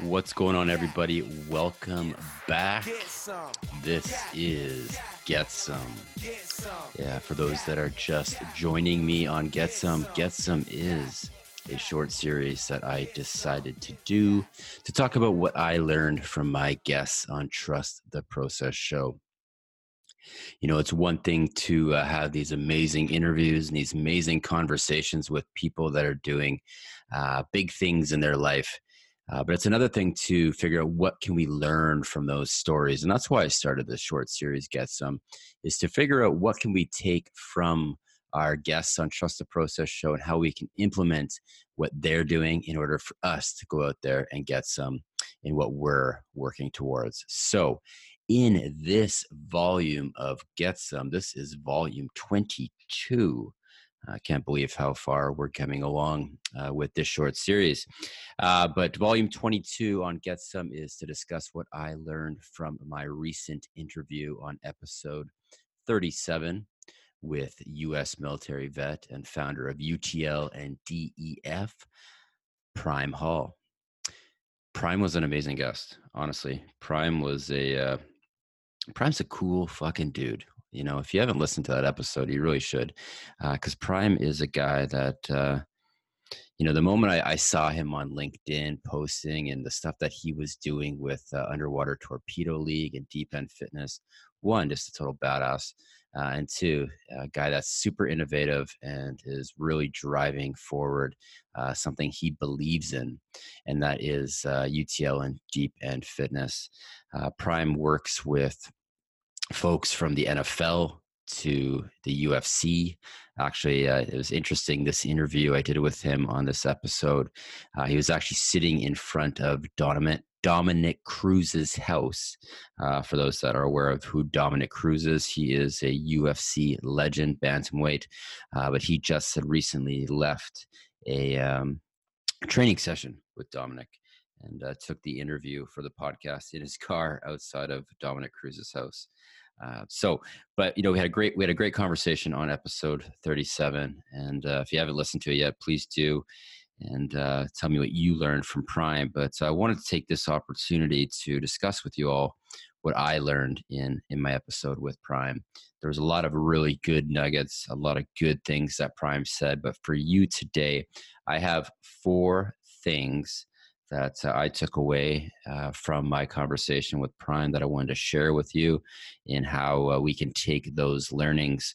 What's going on, everybody? Welcome back. This is Get some. Yeah, for those that are just joining me on Get Some, Get Some is a short series that I decided to do to talk about what I learned from my guests on Trust the Process show. You know, it's one thing to uh, have these amazing interviews and these amazing conversations with people that are doing uh, big things in their life. Uh, but it's another thing to figure out what can we learn from those stories, and that's why I started this short series. Get some is to figure out what can we take from our guests on Trust the Process show and how we can implement what they're doing in order for us to go out there and get some in what we're working towards. So, in this volume of Get Some, this is volume 22. I can't believe how far we're coming along uh, with this short series. Uh, but volume 22 on Get Some is to discuss what I learned from my recent interview on episode 37 with U.S. military vet and founder of UTL and DEF, Prime Hall. Prime was an amazing guest, honestly. Prime was a uh, Prime's a cool fucking dude. You know, if you haven't listened to that episode, you really should, because uh, Prime is a guy that, uh, you know, the moment I, I, saw him on LinkedIn posting and the stuff that he was doing with uh, Underwater Torpedo League and Deep End Fitness, one, just a total badass, uh, and two, a guy that's super innovative and is really driving forward uh, something he believes in, and that is UTL uh, and Deep End Fitness. Prime works with folks from the NFL to the UFC. Actually, uh, it was interesting. This interview I did with him on this episode, uh, he was actually sitting in front of Dominick, Dominick Cruz's house. Uh, for those that are aware of who Dominick Cruz is, he is a UFC legend, bantamweight, uh, but he just had recently left a um, training session with Dominick and uh, took the interview for the podcast in his car outside of Dominick Cruz's house. Uh, so, but you know, we had a great we had a great conversation on episode 37, and uh, if you haven't listened to it yet, please do, and uh, tell me what you learned from Prime. But I wanted to take this opportunity to discuss with you all what I learned in in my episode with Prime. There was a lot of really good nuggets, a lot of good things that Prime said. But for you today, I have four things that uh, I took away uh, from my conversation with Prime that I wanted to share with you in how uh, we can take those learnings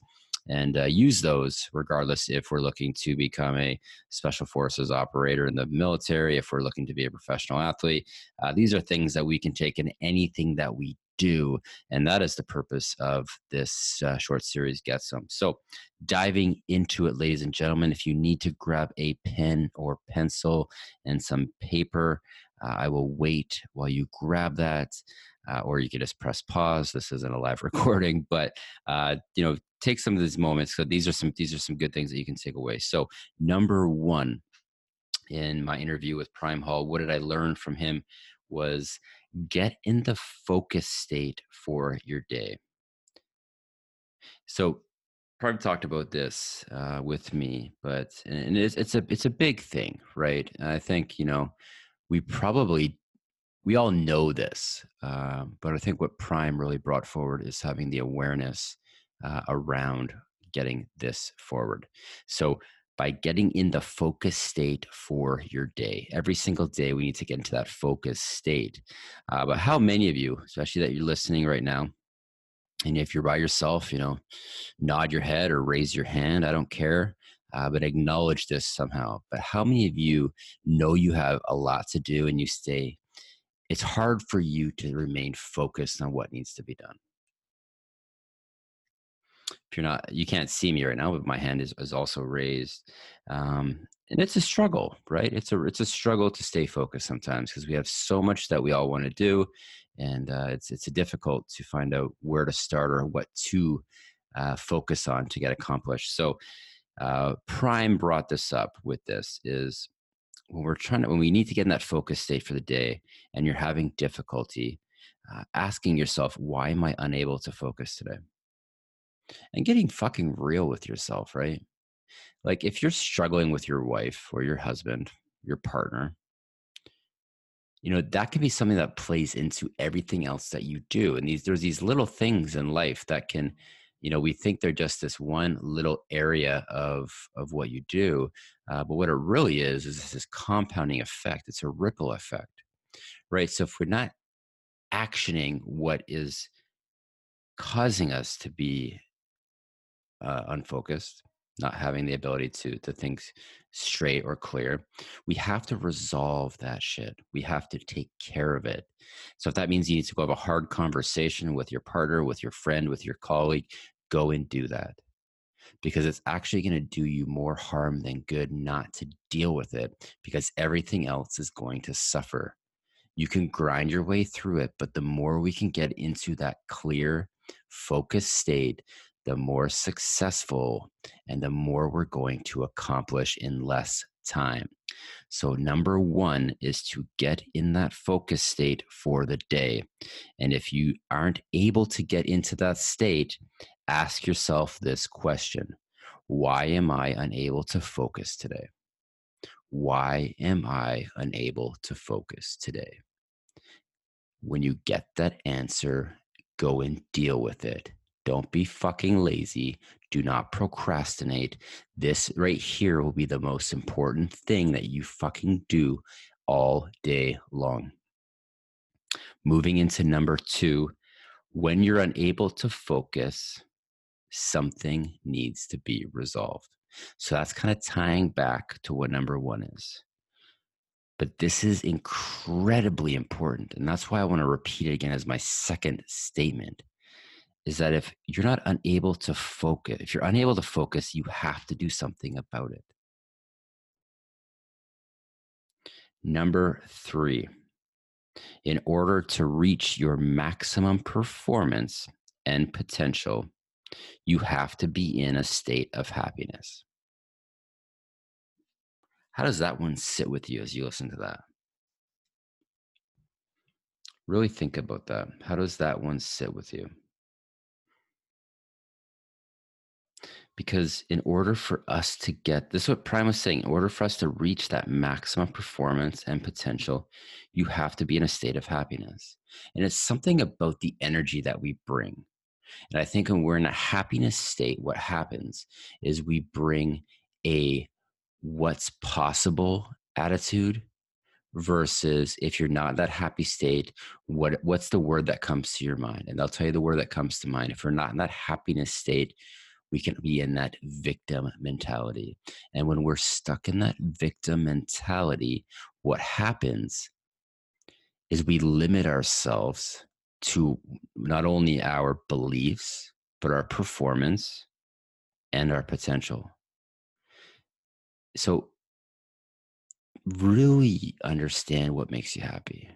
and uh, use those regardless if we're looking to become a special forces operator in the military, if we're looking to be a professional athlete. Uh, these are things that we can take in anything that we do. And that is the purpose of this uh, short series, Get Some. So, diving into it, ladies and gentlemen, if you need to grab a pen or pencil and some paper, uh, I will wait while you grab that. Uh, or you can just press pause. This isn't a live recording, but uh, you know, take some of these moments. So these are some these are some good things that you can take away. So number one, in my interview with Prime Hall, what did I learn from him? Was get in the focus state for your day. So, Prime talked about this uh, with me, but and it's, it's a it's a big thing, right? And I think you know we probably we all know this, uh, but I think what Prime really brought forward is having the awareness uh, around getting this forward. So by getting in the focus state for your day. Every single day, we need to get into that focus state. Uh, but how many of you, especially that you're listening right now, and if you're by yourself, you know, nod your head or raise your hand, I don't care, uh, but acknowledge this somehow. But how many of you know you have a lot to do and you stay? It's hard for you to remain focused on what needs to be done you're not you can't see me right now but my hand is, is also raised um, and it's a struggle right? It's a it's a struggle to stay focused sometimes because we have so much that we all want to do and uh, it's it's difficult to find out where to start or what to uh, focus on to get accomplished. So uh, prime brought this up with this is when we're trying to when we need to get in that focus state for the day and you're having difficulty uh, asking yourself why am i unable to focus today and getting fucking real with yourself, right? like if you're struggling with your wife or your husband, your partner, you know that can be something that plays into everything else that you do and these there's these little things in life that can you know we think they're just this one little area of of what you do uh, but what it really is is this compounding effect it's a ripple effect right so if we're not actioning what is causing us to be uh, unfocused not having the ability to to think straight or clear we have to resolve that shit. We have to take care of it. So if that means you need to go have a hard conversation with your partner with your friend with your colleague go and do that. Because it's actually going to do you more harm than good not to deal with it because everything else is going to suffer. You can grind your way through it but the more we can get into that clear focused state the more successful and the more we're going to accomplish in less time. So, number one is to get in that focus state for the day. And if you aren't able to get into that state, ask yourself this question Why am I unable to focus today? Why am I unable to focus today? When you get that answer, go and deal with it don't be fucking lazy. Do not procrastinate. This right here will be the most important thing that you fucking do all day long. Moving into number two, when you're unable to focus, something needs to be resolved. So that's kind of tying back to what number one is. But this is incredibly important. And that's why I want to repeat it again as my second statement is that if you're not unable to focus, if you're unable to focus, you have to do something about it. Number three, in order to reach your maximum performance and potential, you have to be in a state of happiness. How does that one sit with you as you listen to that? Really think about that. How does that one sit with you? Because in order for us to get this is what prime was saying in order for us to reach that maximum performance and potential you have to be in a state of happiness. And it's something about the energy that we bring. And i think when we're in a happiness state what happens is we bring a what's possible attitude versus if you're not that happy state what what's the word that comes to your mind? And i'll tell you the word that comes to mind. If we're not in that happiness state we can be in that victim mentality. And when we're stuck in that victim mentality, what happens is we limit ourselves to not only our beliefs, but our performance and our potential. So, really understand what makes you happy.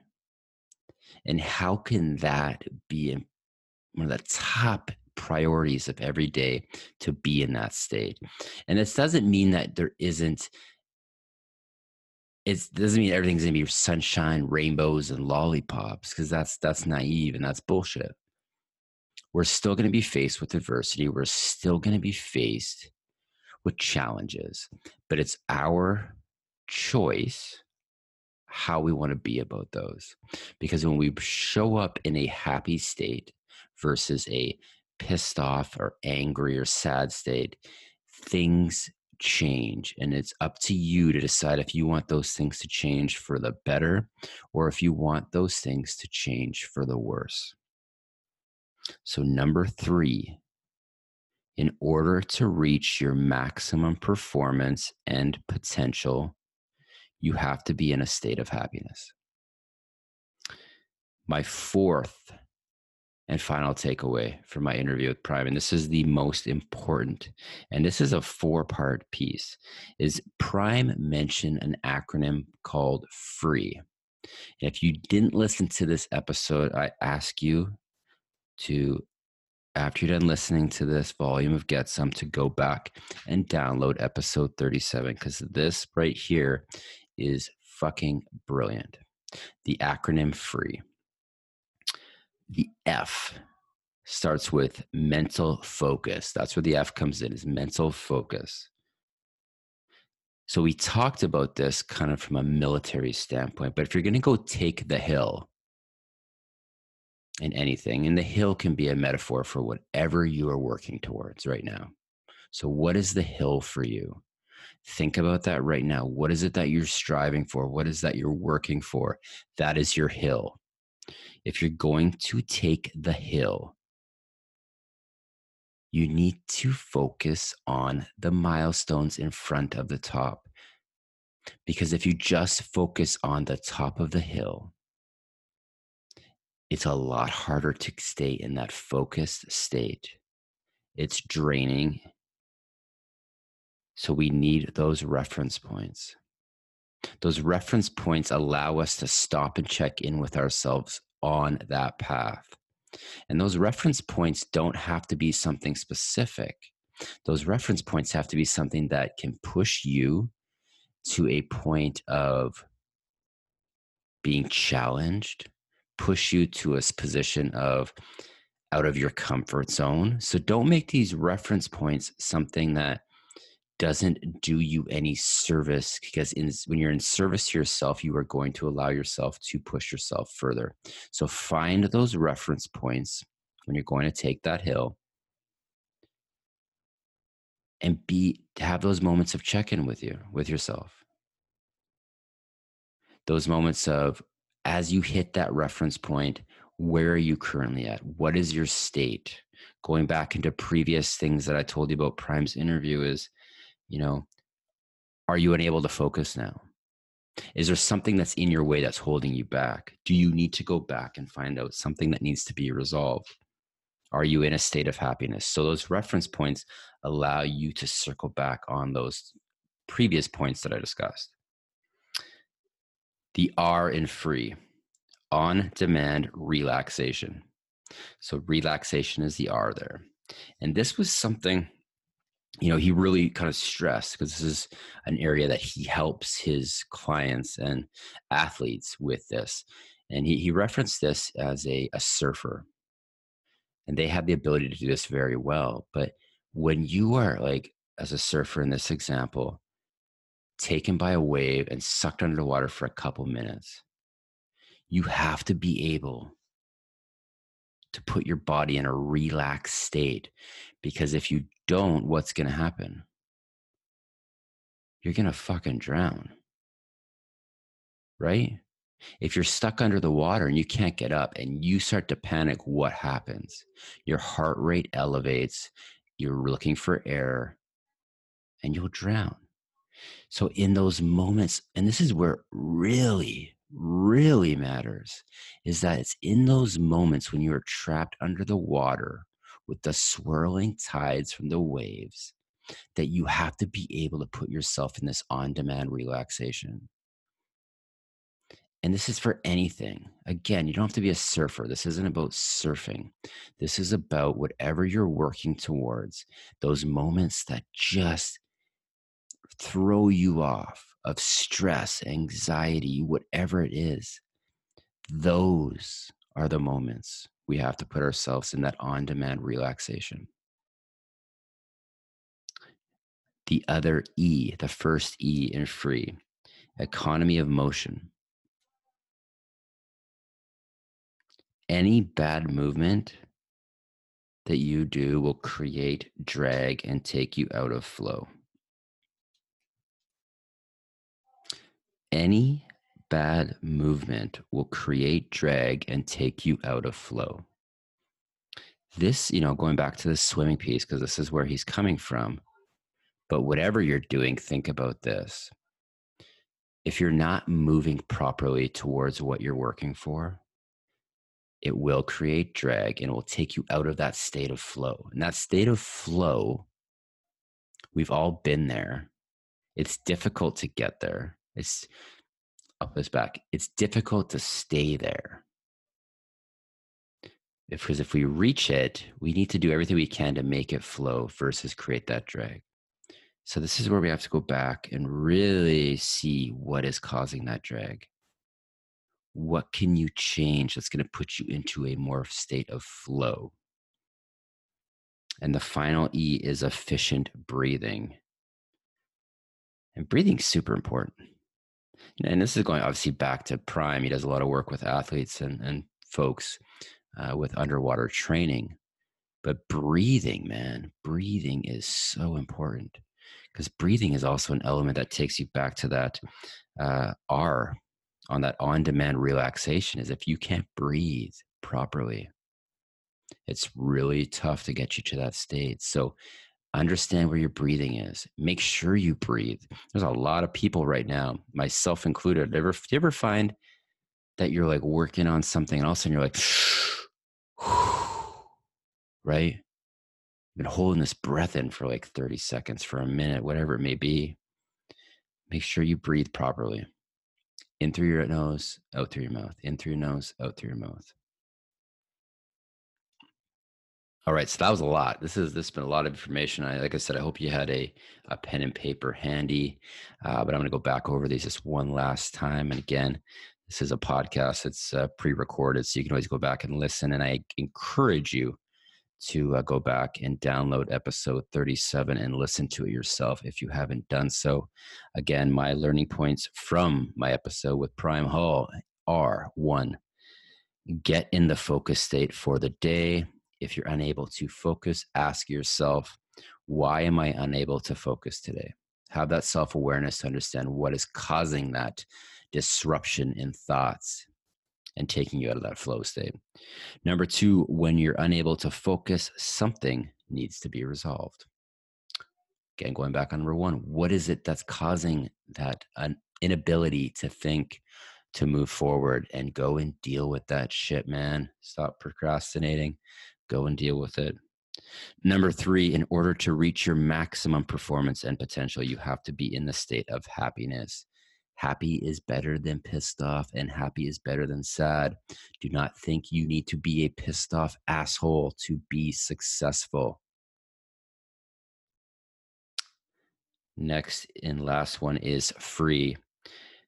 And how can that be one of the top priorities of every day to be in that state. And this doesn't mean that there isn't it doesn't mean everything's gonna be sunshine, rainbows, and lollipops, because that's that's naive and that's bullshit. We're still gonna be faced with adversity. We're still gonna be faced with challenges, but it's our choice how we want to be about those. Because when we show up in a happy state versus a pissed off or angry or sad state, things change. And it's up to you to decide if you want those things to change for the better or if you want those things to change for the worse. So, number three, in order to reach your maximum performance and potential, you have to be in a state of happiness. My fourth and final takeaway from my interview with Prime, and this is the most important, and this is a four part piece, is Prime mentioned an acronym called FREE. And if you didn't listen to this episode, I ask you to, after you're done listening to this volume of Get Some, to go back and download episode 37, because this right here is fucking brilliant. The acronym FREE. The F starts with mental focus. That's where the F comes in, is mental focus. So we talked about this kind of from a military standpoint, but if you're going to go take the hill in anything, and the hill can be a metaphor for whatever you are working towards right now. So, what is the hill for you? Think about that right now. What is it that you're striving for? What is that you're working for? That is your hill. If you're going to take the hill, you need to focus on the milestones in front of the top. Because if you just focus on the top of the hill, it's a lot harder to stay in that focused state. It's draining. So we need those reference points. Those reference points allow us to stop and check in with ourselves on that path. And those reference points don't have to be something specific. Those reference points have to be something that can push you to a point of being challenged, push you to a position of out of your comfort zone. So don't make these reference points something that doesn't do you any service because in, when you're in service to yourself, you are going to allow yourself to push yourself further. So find those reference points when you're going to take that hill and be have those moments of check-in with you with yourself. Those moments of as you hit that reference point where are you currently at? What is your state? Going back into previous things that i told you about prime's interview is you know are you unable to focus now? Is there something that's in your way that's holding you back? Do you need to go back and find out something that needs to be resolved? Are you in a state of happiness? So those reference points allow you to circle back on those previous points that i discussed. The r in free. On demand relaxation. So relaxation is the r there. And this was something you know, he really kind of stressed because this is an area that he helps his clients and athletes with this. And he, he referenced this as a, a surfer. And they have the ability to do this very well. But when you are like, as a surfer in this example, taken by a wave and sucked under the water for a couple minutes, you have to be able to put your body in a relaxed state. Because if you don't, what's going to happen? You're going to fucking drown. Right? If you're stuck under the water and you can't get up and you start to panic, what happens? Your heart rate elevates, you're looking for air, and you'll drown. So, in those moments, and this is where really really matters is that it's in those moments when you are trapped under the water with the swirling tides from the waves that you have to be able to put yourself in this on demand relaxation. And this is for anything. Again, you don't have to be a surfer. This isn't about surfing. This is about whatever you're working towards, those moments that just throw you off of stress, anxiety, whatever it is, those are the moments we have to put ourselves in that on demand relaxation. The other E, the first E in free, economy of motion. Any bad movement that you do will create drag and take you out of flow. any bad movement will create drag and take you out of flow. This, you know, going back to the swimming piece, because this is where he's coming from. But whatever you're doing, think about this. If you're not moving properly towards what you're working for, it will create drag and it will take you out of that state of flow. And that state of flow, we've all been there. It's difficult to get there it's this back. It's difficult to stay there. Because if we reach it, we need to do everything we can to make it flow versus create that drag. So this is where we have to go back and really see what is causing that drag. What can you change that's going to put you into a more state of flow? And the final E is efficient breathing. And breathing's super important. And this is going obviously back to Prime. He does a lot of work with athletes and, and folks uh, with underwater training. But breathing, man, breathing is so important because breathing is also an element that takes you back to that uh, R on that on demand relaxation. Is if you can't breathe properly, it's really tough to get you to that state. So understand where your breathing is. Make sure you breathe. There's a lot of people right now, myself included. Ever, you ever find that you're like working on something and all of a sudden you're like, right? I've been holding this breath in for like 30 seconds, for a minute, whatever it may be. Make sure you breathe properly. In through your nose, out through your mouth. In through your nose, out through your mouth. All right, so that was a lot. This is this has been a lot of information. I, like I said, I hope you had a, a pen and paper handy. Uh, but I'm going to go back over these just one last time. And again, this is a podcast. It's uh, pre-recorded, so you can always go back and listen. And I encourage you to uh, go back and download episode 37 and listen to it yourself if you haven't done so. Again, my learning points from my episode with Prime Hall are one, get in the focus state for the day if you're unable to focus, ask yourself, why am I unable to focus today? Have that self awareness to understand what is causing that disruption in thoughts and taking you out of that flow state. Number two, when you're unable to focus, something needs to be resolved. Again, going back on number one, what is it that's causing that an inability to think, to move forward and go and deal with that shit, man? Stop procrastinating go and deal with it. Number three, in order to reach your maximum performance and potential, you have to be in the state of happiness. Happy is better than pissed off, and happy is better than sad. Do not think you need to be a pissed off asshole to be successful. Next and last one is free.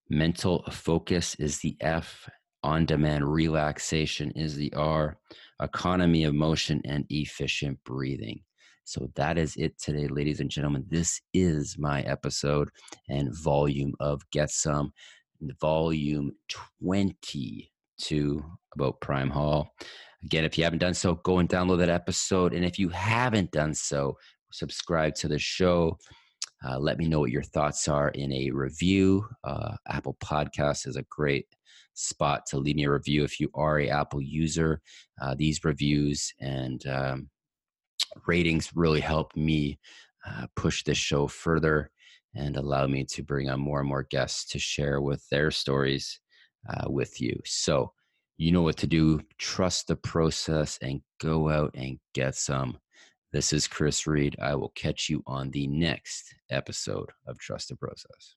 Mental focus is the F, on demand relaxation is the R economy of motion, and efficient breathing. So that is it today, ladies and gentlemen. This is my episode and volume of Get Some, volume 22 about Prime Hall. Again, if you haven't done so, go and download that episode. And if you haven't done so, subscribe to the show. Uh, let me know what your thoughts are in a review. Uh, Apple Podcast is a great spot to leave me a review if you are a Apple user. Uh, these reviews and um, ratings really help me uh, push this show further and allow me to bring on more and more guests to share with their stories uh, with you. So, you know what to do. Trust the process and go out and get some. This is Chris Reed. I will catch you on the next episode of Trust the Process.